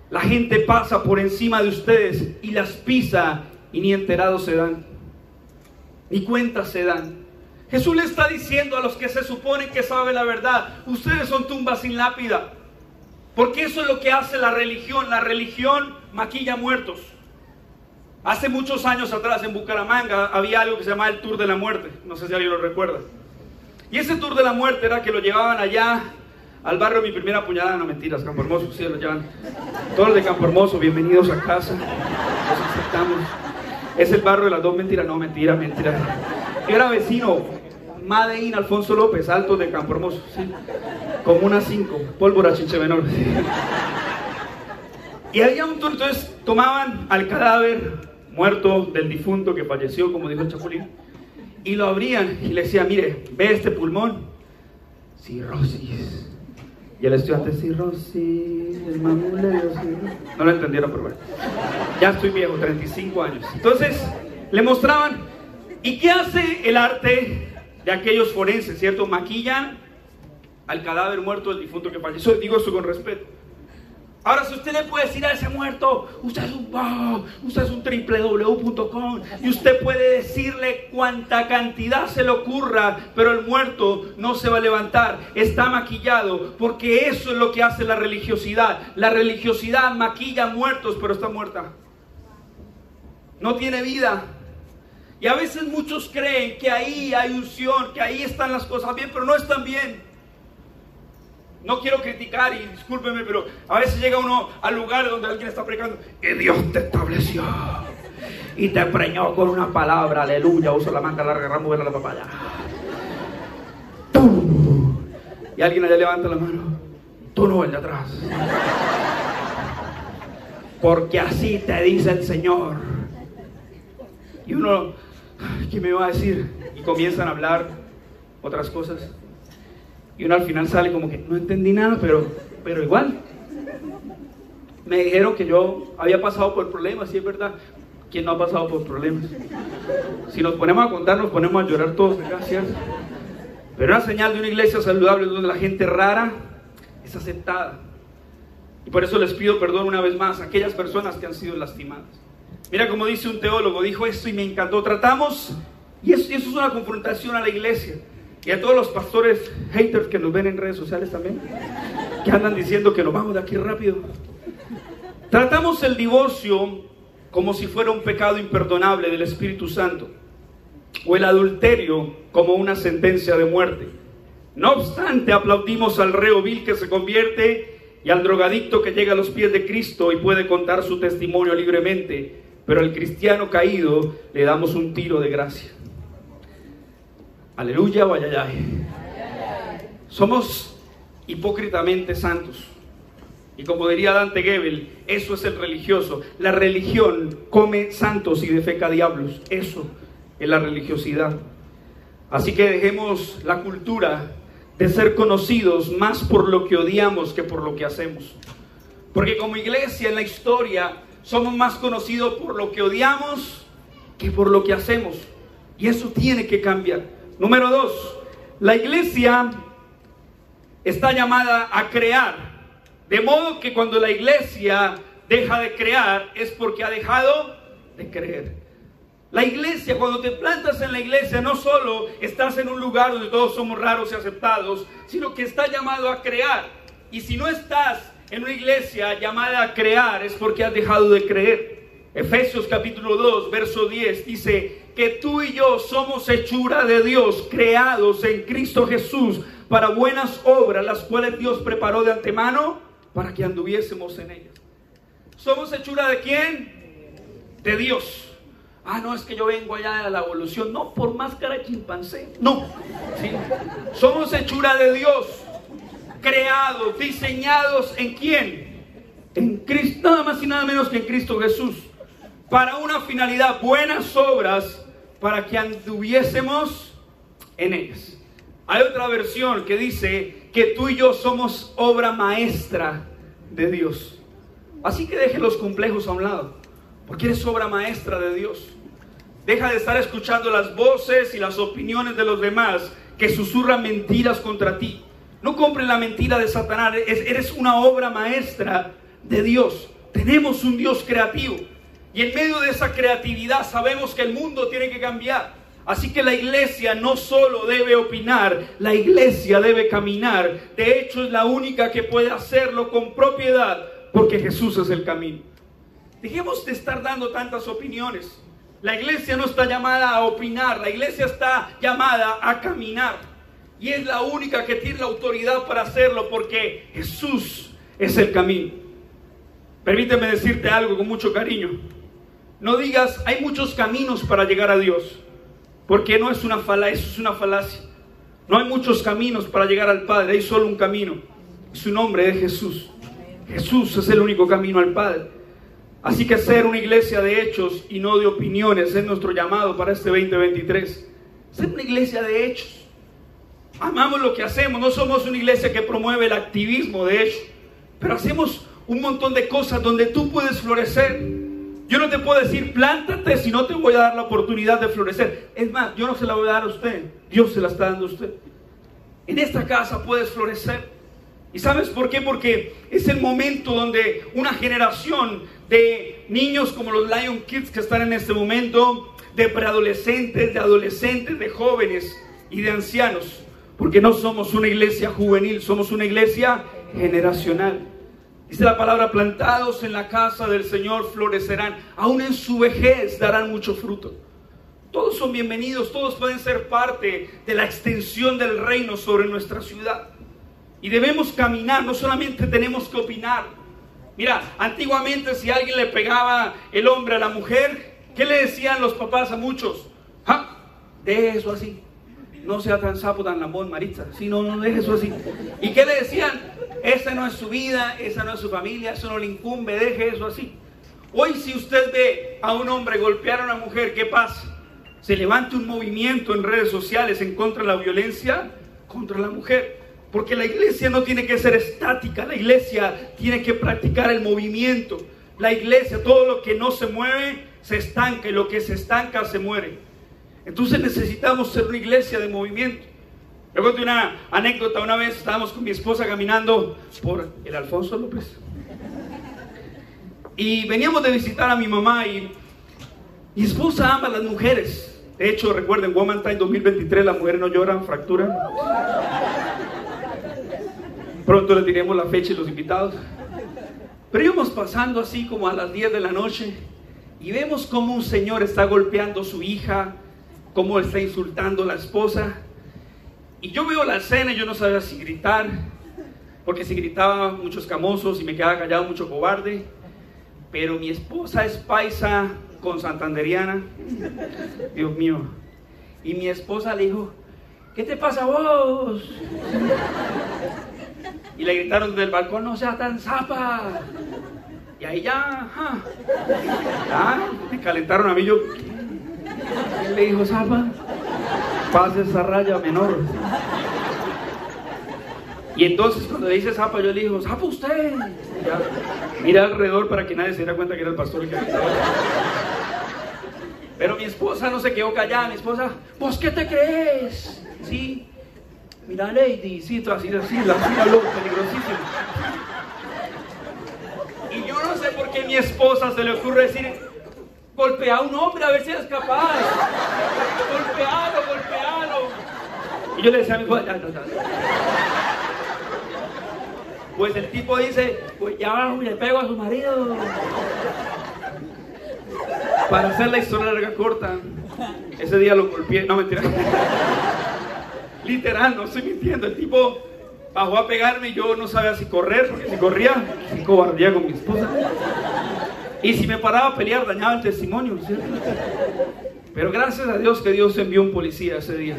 Speaker 2: La gente pasa por encima de ustedes y las pisa y ni enterados se dan, ni cuentas se dan. Jesús le está diciendo a los que se suponen que saben la verdad, ustedes son tumbas sin lápida. Porque eso es lo que hace la religión. La religión maquilla muertos. Hace muchos años atrás en Bucaramanga había algo que se llamaba el Tour de la Muerte. No sé si alguien lo recuerda. Y ese Tour de la Muerte era que lo llevaban allá Al barrio mi primera puñalada, no mentiras, Campo Hermoso, sí, lo llevan. Todos de Campo Hermoso, bienvenidos a casa. Los aceptamos. Es el barrio de las dos mentiras, no, mentira, mentira. Era vecino, Madein Alfonso López, alto de Campo Hermoso, sí. Como una cinco, pólvora chinche menor. Y había un tour, entonces tomaban al cadáver muerto del difunto que falleció, como dijo el Chapulín, y lo abrían y le decían, mire, ve este pulmón, cirrosis. Y el estudiante, cirrosis, el mamuleo, no lo entendieron, pero bueno. Ya estoy viejo, 35 años. Entonces, le mostraban, ¿y qué hace el arte de aquellos forenses, cierto? Maquillan al cadáver muerto del difunto que falleció. Digo esto con respeto. Ahora, si usted le puede decir a ese muerto, usted es un wow, usted es un www.com y usted puede decirle cuánta cantidad se le ocurra, pero el muerto no se va a levantar, está maquillado, porque eso es lo que hace la religiosidad. La religiosidad maquilla muertos, pero está muerta. No tiene vida. Y a veces muchos creen que ahí hay unción, que ahí están las cosas bien, pero no están bien. No quiero criticar y discúlpeme, pero a veces llega uno al lugar donde alguien está predicando y Dios te estableció y te preñó con una palabra, aleluya, uso la manga larga, ramo la papaya. Y alguien allá levanta la mano, tú no, el de atrás. Porque así te dice el Señor. Y uno, ¿qué me va a decir? Y comienzan a hablar otras cosas. Y uno al final sale como que no entendí nada, pero, pero igual. Me dijeron que yo había pasado por problemas, y es verdad. ¿Quién no ha pasado por problemas? Si nos ponemos a contar, nos ponemos a llorar todos gracias. Pero una señal de una iglesia saludable donde la gente rara es aceptada. Y por eso les pido perdón una vez más a aquellas personas que han sido lastimadas. Mira como dice un teólogo, dijo esto y me encantó. Tratamos, y eso es una confrontación a la iglesia. Y a todos los pastores haters que nos ven en redes sociales también, que andan diciendo que nos vamos de aquí rápido. Tratamos el divorcio como si fuera un pecado imperdonable del Espíritu Santo, o el adulterio como una sentencia de muerte. No obstante, aplaudimos al reo vil que se convierte y al drogadicto que llega a los pies de Cristo y puede contar su testimonio libremente, pero al cristiano caído le damos un tiro de gracia. Aleluya o ayayay. Somos hipócritamente santos. Y como diría Dante Gebel, eso es el religioso. La religión come santos y defeca diablos. Eso es la religiosidad. Así que dejemos la cultura de ser conocidos más por lo que odiamos que por lo que hacemos. Porque como iglesia en la historia somos más conocidos por lo que odiamos que por lo que hacemos. Y eso tiene que cambiar. Número dos, la iglesia está llamada a crear. De modo que cuando la iglesia deja de crear es porque ha dejado de creer. La iglesia, cuando te plantas en la iglesia, no solo estás en un lugar donde todos somos raros y aceptados, sino que está llamado a crear. Y si no estás en una iglesia llamada a crear, es porque has dejado de creer. Efesios capítulo 2, verso 10 dice, que tú y yo somos hechura de Dios, creados en Cristo Jesús para buenas obras, las cuales Dios preparó de antemano para que anduviésemos en ellas. ¿Somos hechura de quién? De Dios. Ah, no, es que yo vengo allá de la evolución. No, por máscara de chimpancé. No. Somos hechura de Dios. Creados, diseñados en quién? En Cristo, nada más y nada menos que en Cristo Jesús para una finalidad, buenas obras, para que anduviésemos en ellas. Hay otra versión que dice que tú y yo somos obra maestra de Dios. Así que deje los complejos a un lado, porque eres obra maestra de Dios. Deja de estar escuchando las voces y las opiniones de los demás que susurran mentiras contra ti. No compren la mentira de Satanás, eres una obra maestra de Dios. Tenemos un Dios creativo. Y en medio de esa creatividad sabemos que el mundo tiene que cambiar. Así que la iglesia no solo debe opinar, la iglesia debe caminar. De hecho es la única que puede hacerlo con propiedad porque Jesús es el camino. Dejemos de estar dando tantas opiniones. La iglesia no está llamada a opinar, la iglesia está llamada a caminar. Y es la única que tiene la autoridad para hacerlo porque Jesús es el camino. Permíteme decirte algo con mucho cariño. No digas, hay muchos caminos para llegar a Dios, porque no es una falacia, es una falacia. No hay muchos caminos para llegar al Padre, hay solo un camino. Su nombre es Jesús. Jesús es el único camino al Padre. Así que ser una iglesia de hechos y no de opiniones es nuestro llamado para este 2023. Ser una iglesia de hechos. Amamos lo que hacemos, no somos una iglesia que promueve el activismo de hecho, pero hacemos un montón de cosas donde tú puedes florecer. Yo no te puedo decir, plántate si no te voy a dar la oportunidad de florecer. Es más, yo no se la voy a dar a usted, Dios se la está dando a usted. En esta casa puedes florecer. ¿Y sabes por qué? Porque es el momento donde una generación de niños como los Lion Kids que están en este momento, de preadolescentes, de adolescentes, de jóvenes y de ancianos, porque no somos una iglesia juvenil, somos una iglesia generacional. Dice la palabra, plantados en la casa del Señor florecerán, aún en su vejez darán mucho fruto. Todos son bienvenidos, todos pueden ser parte de la extensión del reino sobre nuestra ciudad. Y debemos caminar, no solamente tenemos que opinar. Mira, antiguamente si alguien le pegaba el hombre a la mujer, ¿qué le decían los papás a muchos? ¡Ja! De eso así no sea tan sapo, tan lambón, Maritza. Si no, no deje eso así. ¿Y qué le decían? Esa no es su vida, esa no es su familia, eso no le incumbe, deje eso así. Hoy si usted ve a un hombre golpear a una mujer, ¿qué pasa? Se levanta un movimiento en redes sociales en contra de la violencia contra la mujer. Porque la iglesia no tiene que ser estática, la iglesia tiene que practicar el movimiento. La iglesia, todo lo que no se mueve, se estanca y lo que se estanca se muere. Entonces necesitamos ser una iglesia de movimiento. Yo conté una anécdota, una vez estábamos con mi esposa caminando por el Alfonso López. Y veníamos de visitar a mi mamá y mi esposa ama a las mujeres. De hecho, recuerden, Woman Time 2023, las mujeres no lloran, fracturan. Pronto le diremos la fecha y los invitados. Pero íbamos pasando así como a las 10 de la noche y vemos como un señor está golpeando a su hija, cómo está insultando la esposa. Y yo veo la escena y yo no sabía si gritar, porque si gritaba muchos camosos y me quedaba callado mucho cobarde. Pero mi esposa es paisa con santanderiana. Dios mío. Y mi esposa le dijo, ¿qué te pasa vos? Y le gritaron del balcón, no sea tan zapa. Y ahí ya, ya, me calentaron a mí yo, él le dijo, Zapa, pase esa raya menor. Y entonces cuando le dice Zapa, yo le digo, Zapa usted. mira alrededor para que nadie se diera cuenta que era el pastor que estaba Pero mi esposa no se quedó callada, mi esposa, ¿vos qué te crees? Sí. Mira, Lady, sí, así, así, la habló, peligrosísimo. Y yo no sé por qué mi esposa se le ocurre decir, Golpea a un hombre a ver si eres capaz. Golpealo, golpealo. Y yo le decía a mi hijo, Pues el tipo dice, pues ya le pego a su marido. Para hacer la historia larga corta, ese día lo golpeé, no mentira. Literal, no estoy mintiendo. El tipo bajó a pegarme y yo no sabía si correr, porque si corría, si cobardía con mi esposa. Y si me paraba a pelear, dañaba el testimonio, ¿cierto? Pero gracias a Dios que Dios envió un policía ese día.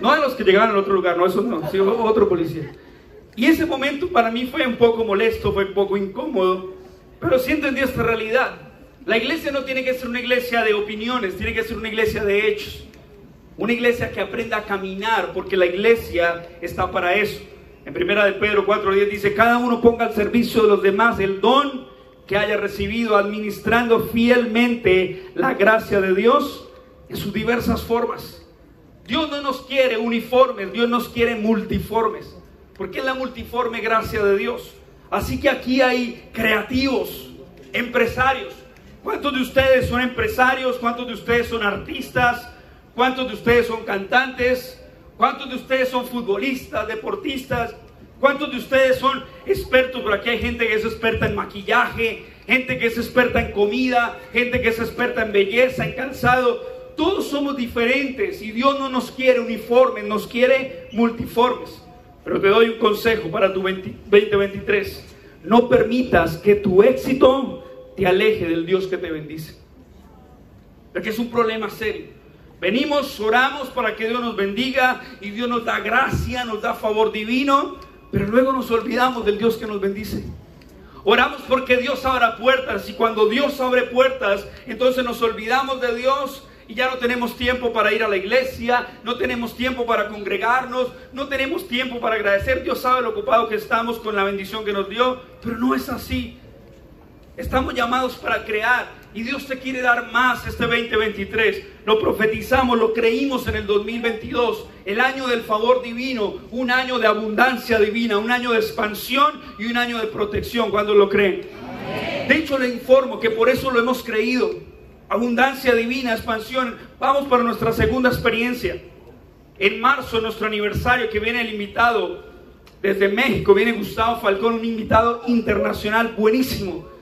Speaker 2: no de los que llegaban al otro lugar, no, eso no, sino otro policía. Y ese momento para mí fue un poco molesto, fue un poco incómodo, pero sí entendí esta realidad. La iglesia no tiene que ser una iglesia de opiniones, tiene que ser una iglesia de hechos. Una iglesia que aprenda a caminar, porque la iglesia está para eso. En primera de Pedro 4.10 dice, cada uno ponga al servicio de los demás el don que haya recibido administrando fielmente la gracia de Dios en sus diversas formas. Dios no nos quiere uniformes, Dios nos quiere multiformes, porque es la multiforme gracia de Dios. Así que aquí hay creativos, empresarios. ¿Cuántos de ustedes son empresarios? ¿Cuántos de ustedes son artistas? ¿Cuántos de ustedes son cantantes? ¿Cuántos de ustedes son futbolistas, deportistas? ¿Cuántos de ustedes son expertos? Por aquí hay gente que es experta en maquillaje, gente que es experta en comida, gente que es experta en belleza, en calzado. Todos somos diferentes y Dios no nos quiere uniformes, nos quiere multiformes. Pero te doy un consejo para tu 2023. No permitas que tu éxito te aleje del Dios que te bendice. Porque es un problema serio. Venimos, oramos para que Dios nos bendiga y Dios nos da gracia, nos da favor divino, pero luego nos olvidamos del Dios que nos bendice. Oramos porque Dios abra puertas y cuando Dios abre puertas, entonces nos olvidamos de Dios y ya no tenemos tiempo para ir a la iglesia, no tenemos tiempo para congregarnos, no tenemos tiempo para agradecer. Dios sabe lo ocupado que estamos con la bendición que nos dio, pero no es así. Estamos llamados para crear y Dios te quiere dar más este 2023. Lo profetizamos, lo creímos en el 2022, el año del favor divino, un año de abundancia divina, un año de expansión y un año de protección. cuando lo creen? De hecho, le informo que por eso lo hemos creído abundancia divina, expansión. Vamos para nuestra segunda experiencia. En marzo, nuestro aniversario, que viene el invitado desde México, viene Gustavo Falcón, un invitado internacional buenísimo.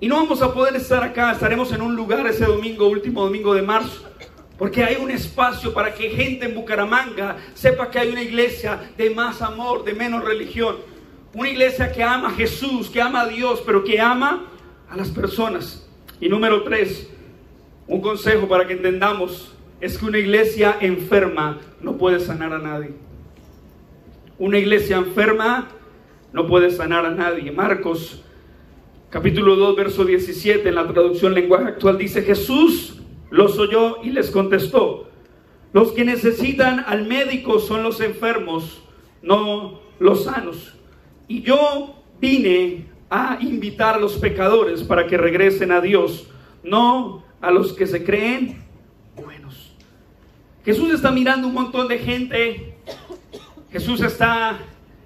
Speaker 2: Y no vamos a poder estar acá, estaremos en un lugar ese domingo, último domingo de marzo. Porque hay un espacio para que gente en Bucaramanga sepa que hay una iglesia de más amor, de menos religión. Una iglesia que ama a Jesús, que ama a Dios, pero que ama a las personas. Y número tres, un consejo para que entendamos es que una iglesia enferma no puede sanar a nadie. Una iglesia enferma no puede sanar a nadie. Marcos capítulo 2, verso 17 en la traducción lenguaje actual dice, Jesús los oyó y les contestó, los que necesitan al médico son los enfermos, no los sanos. Y yo vine a invitar a los pecadores para que regresen a Dios, no a los que se creen buenos. Jesús está mirando un montón de gente. Jesús está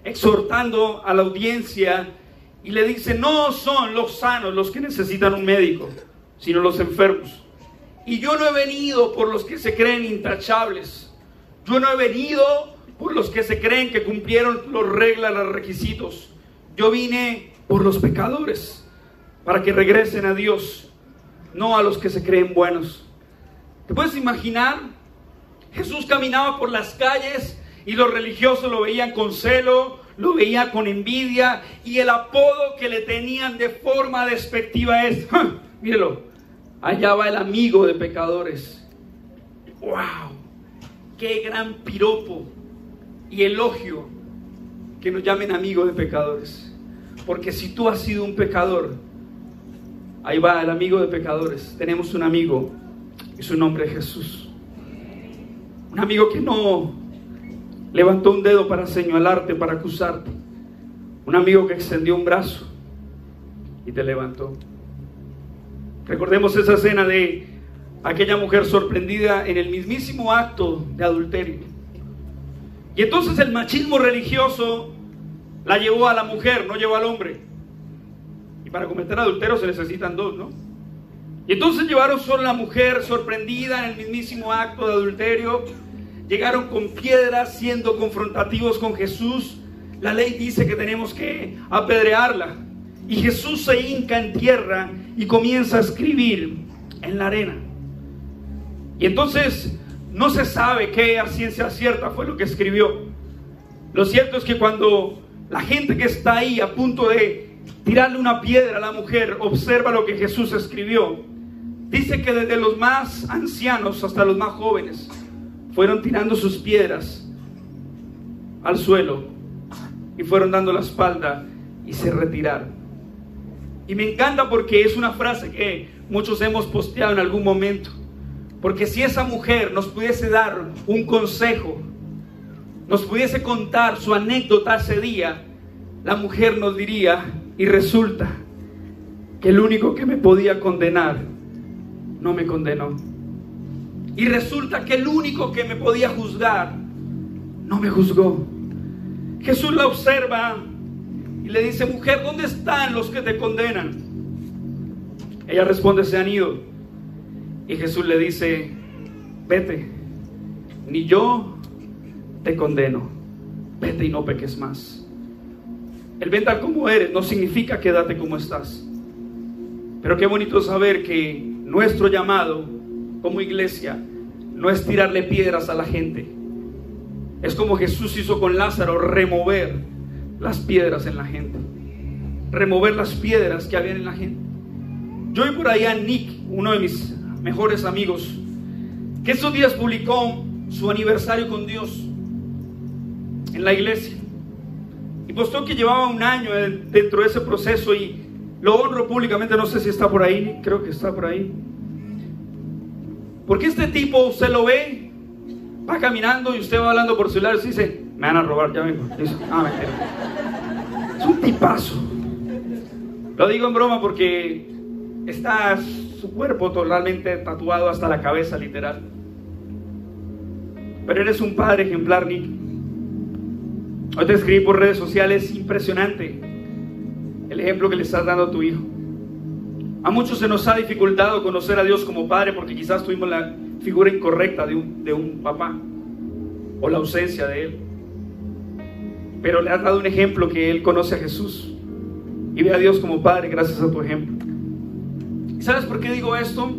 Speaker 2: exhortando a la audiencia y le dice, no son los sanos los que necesitan un médico, sino los enfermos. Y yo no he venido por los que se creen intachables. Yo no he venido por los que se creen que cumplieron las reglas, los requisitos. Yo vine por los pecadores, para que regresen a Dios no a los que se creen buenos. ¿Te puedes imaginar? Jesús caminaba por las calles y los religiosos lo veían con celo, lo veían con envidia y el apodo que le tenían de forma despectiva es, míralo, allá va el amigo de pecadores. ¡Wow! ¡Qué gran piropo y elogio que nos llamen amigo de pecadores! Porque si tú has sido un pecador, Ahí va el amigo de pecadores. Tenemos un amigo y su nombre es Jesús. Un amigo que no levantó un dedo para señalarte, para acusarte. Un amigo que extendió un brazo y te levantó. Recordemos esa escena de aquella mujer sorprendida en el mismísimo acto de adulterio. Y entonces el machismo religioso la llevó a la mujer, no llevó al hombre para cometer adulterio se necesitan dos, ¿no? Y entonces llevaron solo a la mujer sorprendida en el mismísimo acto de adulterio. Llegaron con piedras siendo confrontativos con Jesús. La ley dice que tenemos que apedrearla. Y Jesús se hinca en tierra y comienza a escribir en la arena. Y entonces no se sabe qué a ciencia cierta fue lo que escribió. Lo cierto es que cuando la gente que está ahí a punto de tirarle una piedra a la mujer, observa lo que Jesús escribió. Dice que desde los más ancianos hasta los más jóvenes fueron tirando sus piedras al suelo y fueron dando la espalda y se retiraron. Y me encanta porque es una frase que muchos hemos posteado en algún momento. Porque si esa mujer nos pudiese dar un consejo, nos pudiese contar su anécdota ese día, la mujer nos diría, y resulta que el único que me podía condenar no me condenó. Y resulta que el único que me podía juzgar no me juzgó. Jesús la observa y le dice, mujer, ¿dónde están los que te condenan? Ella responde, se han ido. Y Jesús le dice, vete, ni yo te condeno, vete y no peques más. El ven como eres no significa quédate como estás. Pero qué bonito saber que nuestro llamado como iglesia no es tirarle piedras a la gente. Es como Jesús hizo con Lázaro, remover las piedras en la gente. Remover las piedras que había en la gente. Yo vi por ahí a Nick, uno de mis mejores amigos, que estos días publicó su aniversario con Dios en la iglesia. Y postó que llevaba un año dentro de ese proceso y lo honro públicamente, no sé si está por ahí, creo que está por ahí. Porque este tipo, usted lo ve, va caminando y usted va hablando por celular y dice, me van a robar, ya vengo. ah, Es un tipazo. Lo digo en broma porque está su cuerpo totalmente tatuado hasta la cabeza, literal. Pero eres un padre ejemplar, Nick. Hoy te escribí por redes sociales, impresionante el ejemplo que le estás dando a tu hijo. A muchos se nos ha dificultado conocer a Dios como Padre porque quizás tuvimos la figura incorrecta de un, de un papá o la ausencia de Él. Pero le has dado un ejemplo que Él conoce a Jesús y ve a Dios como Padre gracias a tu ejemplo. ¿Sabes por qué digo esto?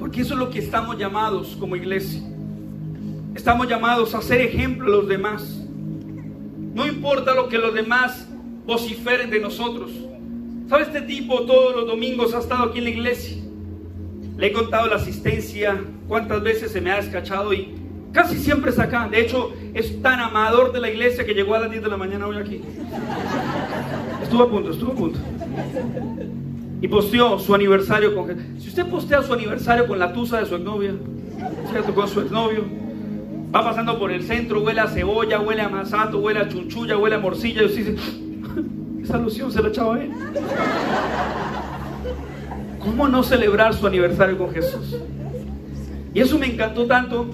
Speaker 2: Porque eso es lo que estamos llamados como iglesia. Estamos llamados a ser ejemplo a los demás. No importa lo que los demás vociferen de nosotros. ¿Sabe este tipo todos los domingos ha estado aquí en la iglesia? Le he contado la asistencia, cuántas veces se me ha descachado y casi siempre es acá. De hecho, es tan amador de la iglesia que llegó a las 10 de la mañana hoy aquí. Estuvo a punto, estuvo a punto y posteó su aniversario con Si usted postea su aniversario con la tusa de su exnovia, ¿cierto? Con su exnovio, va pasando por el centro, huele a cebolla, huele a masato, huele a chunchulla, huele a morcilla, y usted dice, esa se la echaba a él. ¿Cómo no celebrar su aniversario con Jesús? Y eso me encantó tanto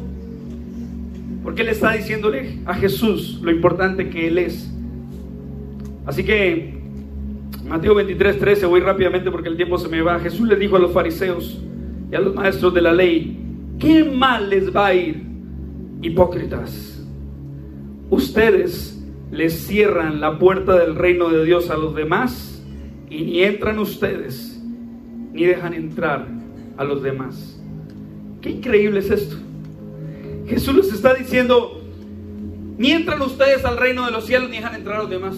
Speaker 2: porque él está diciéndole a Jesús lo importante que él es. Así que Mateo 23, 13, voy rápidamente porque el tiempo se me va. Jesús le dijo a los fariseos y a los maestros de la ley, ¿qué mal les va a ir, hipócritas? Ustedes les cierran la puerta del reino de Dios a los demás y ni entran ustedes, ni dejan entrar a los demás. Qué increíble es esto. Jesús les está diciendo, ni entran ustedes al reino de los cielos, ni dejan entrar a los demás.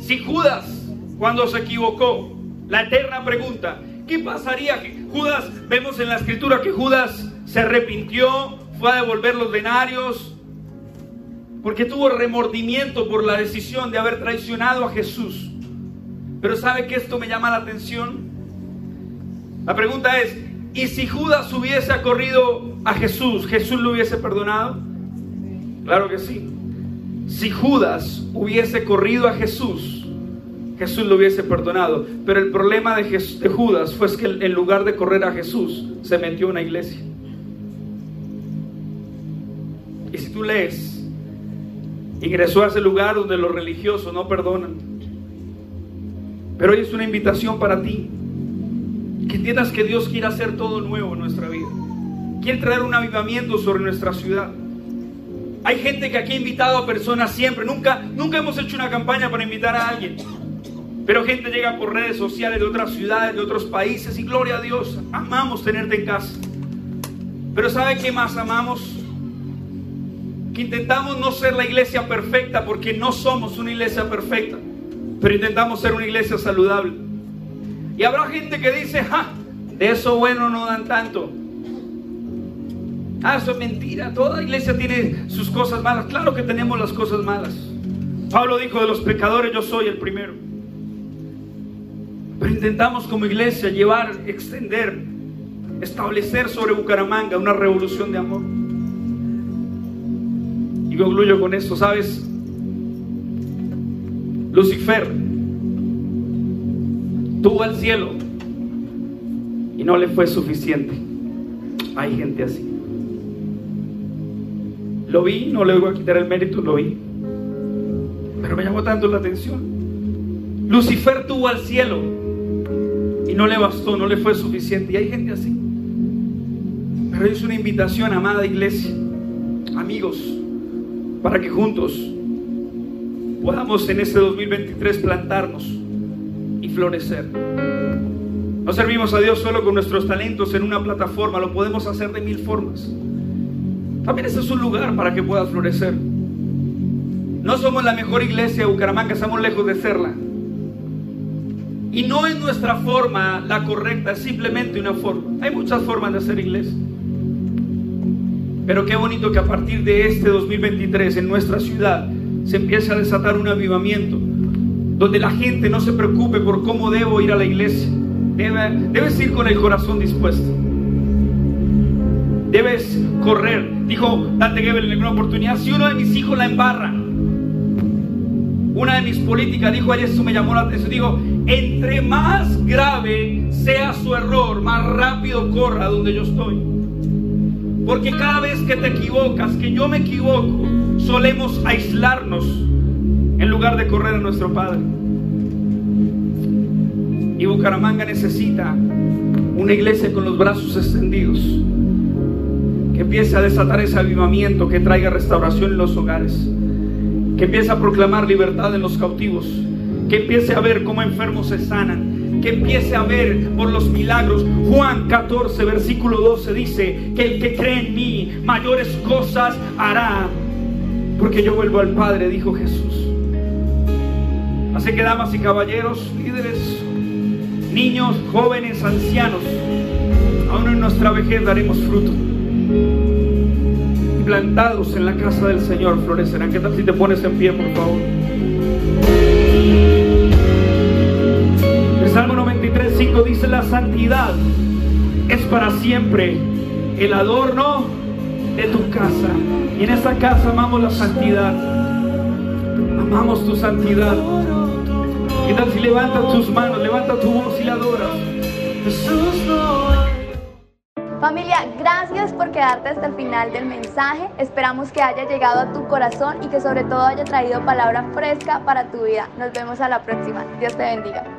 Speaker 2: Si Judas, cuando se equivocó, la eterna pregunta, ¿qué pasaría? Judas, vemos en la escritura que Judas se arrepintió, fue a devolver los denarios, porque tuvo remordimiento por la decisión de haber traicionado a Jesús. Pero ¿sabe que esto me llama la atención? La pregunta es, ¿y si Judas hubiese corrido a Jesús, Jesús lo hubiese perdonado? Claro que sí. Si Judas hubiese corrido a Jesús, Jesús lo hubiese perdonado. Pero el problema de, Judas fue que en lugar de correr a Jesús, se metió en una iglesia. Y si tú lees, ingresó a ese lugar donde los religiosos no perdonan. Pero hoy es una invitación para ti. Que entiendas que Dios quiere hacer todo nuevo en nuestra vida. Quiere traer un avivamiento sobre nuestra ciudad. Hay gente que aquí ha invitado a personas siempre. Nunca, nunca hemos hecho una campaña para invitar a alguien. Pero gente llega por redes sociales de otras ciudades, de otros países y gloria a Dios, amamos tenerte en casa. Pero ¿sabe qué más amamos? Que intentamos no ser la iglesia perfecta porque no somos una iglesia perfecta, pero intentamos ser una iglesia saludable. Y habrá gente que dice, ja, de eso bueno no dan tanto. Ah, eso es mentira. Toda iglesia tiene sus cosas malas. Claro que tenemos las cosas malas. Pablo dijo de los pecadores, yo soy el primero. Pero intentamos como iglesia llevar, extender, establecer sobre Bucaramanga una revolución de amor. Y concluyo con esto, ¿sabes? Lucifer tuvo al cielo y no le fue suficiente. Hay gente así. Lo vi, no le voy a quitar el mérito, lo vi. Pero me llamó tanto la atención. Lucifer tuvo al cielo y no le bastó, no le fue suficiente. Y hay gente así. Pero es una invitación, amada iglesia, amigos, para que juntos podamos en este 2023 plantarnos y florecer. No servimos a Dios solo con nuestros talentos en una plataforma, lo podemos hacer de mil formas. También este es un lugar para que puedas florecer. No somos la mejor iglesia de Bucaramanga, estamos lejos de serla. Y no es nuestra forma la correcta, es simplemente una forma. Hay muchas formas de hacer iglesia. Pero qué bonito que a partir de este 2023 en nuestra ciudad se empiece a desatar un avivamiento, donde la gente no se preocupe por cómo debo ir a la iglesia. debes ir con el corazón dispuesto. Debes correr. Dijo Dante Gebel en alguna oportunidad, si uno de mis hijos la embarra, una de mis políticas dijo ayer, eso me llamó la atención, dijo, entre más grave sea su error, más rápido corra donde yo estoy. Porque cada vez que te equivocas, que yo me equivoco, solemos aislarnos en lugar de correr a nuestro Padre. Y Bucaramanga necesita una iglesia con los brazos extendidos, que empiece a desatar ese avivamiento, que traiga restauración en los hogares, que empiece a proclamar libertad en los cautivos, que empiece a ver cómo enfermos se sanan, que empiece a ver por los milagros. Juan 14, versículo 12 dice que el que cree en mí mayores cosas hará, porque yo vuelvo al Padre, dijo Jesús. Así que damas y caballeros, líderes, niños, jóvenes, ancianos, aún en nuestra vejez daremos fruto. Plantados en la casa del Señor florecerán. ¿Qué tal si te pones en pie, por favor? 5 dice, la santidad es para siempre el adorno de tu casa. Y en esta casa amamos la santidad. Amamos tu santidad. ¿Qué tal si levantas tus manos, levanta tu voz y la adoras?
Speaker 1: Familia, gracias por quedarte hasta el final del mensaje. Esperamos que haya llegado a tu corazón y que sobre todo haya traído palabra fresca para tu vida. Nos vemos a la próxima. Dios te bendiga.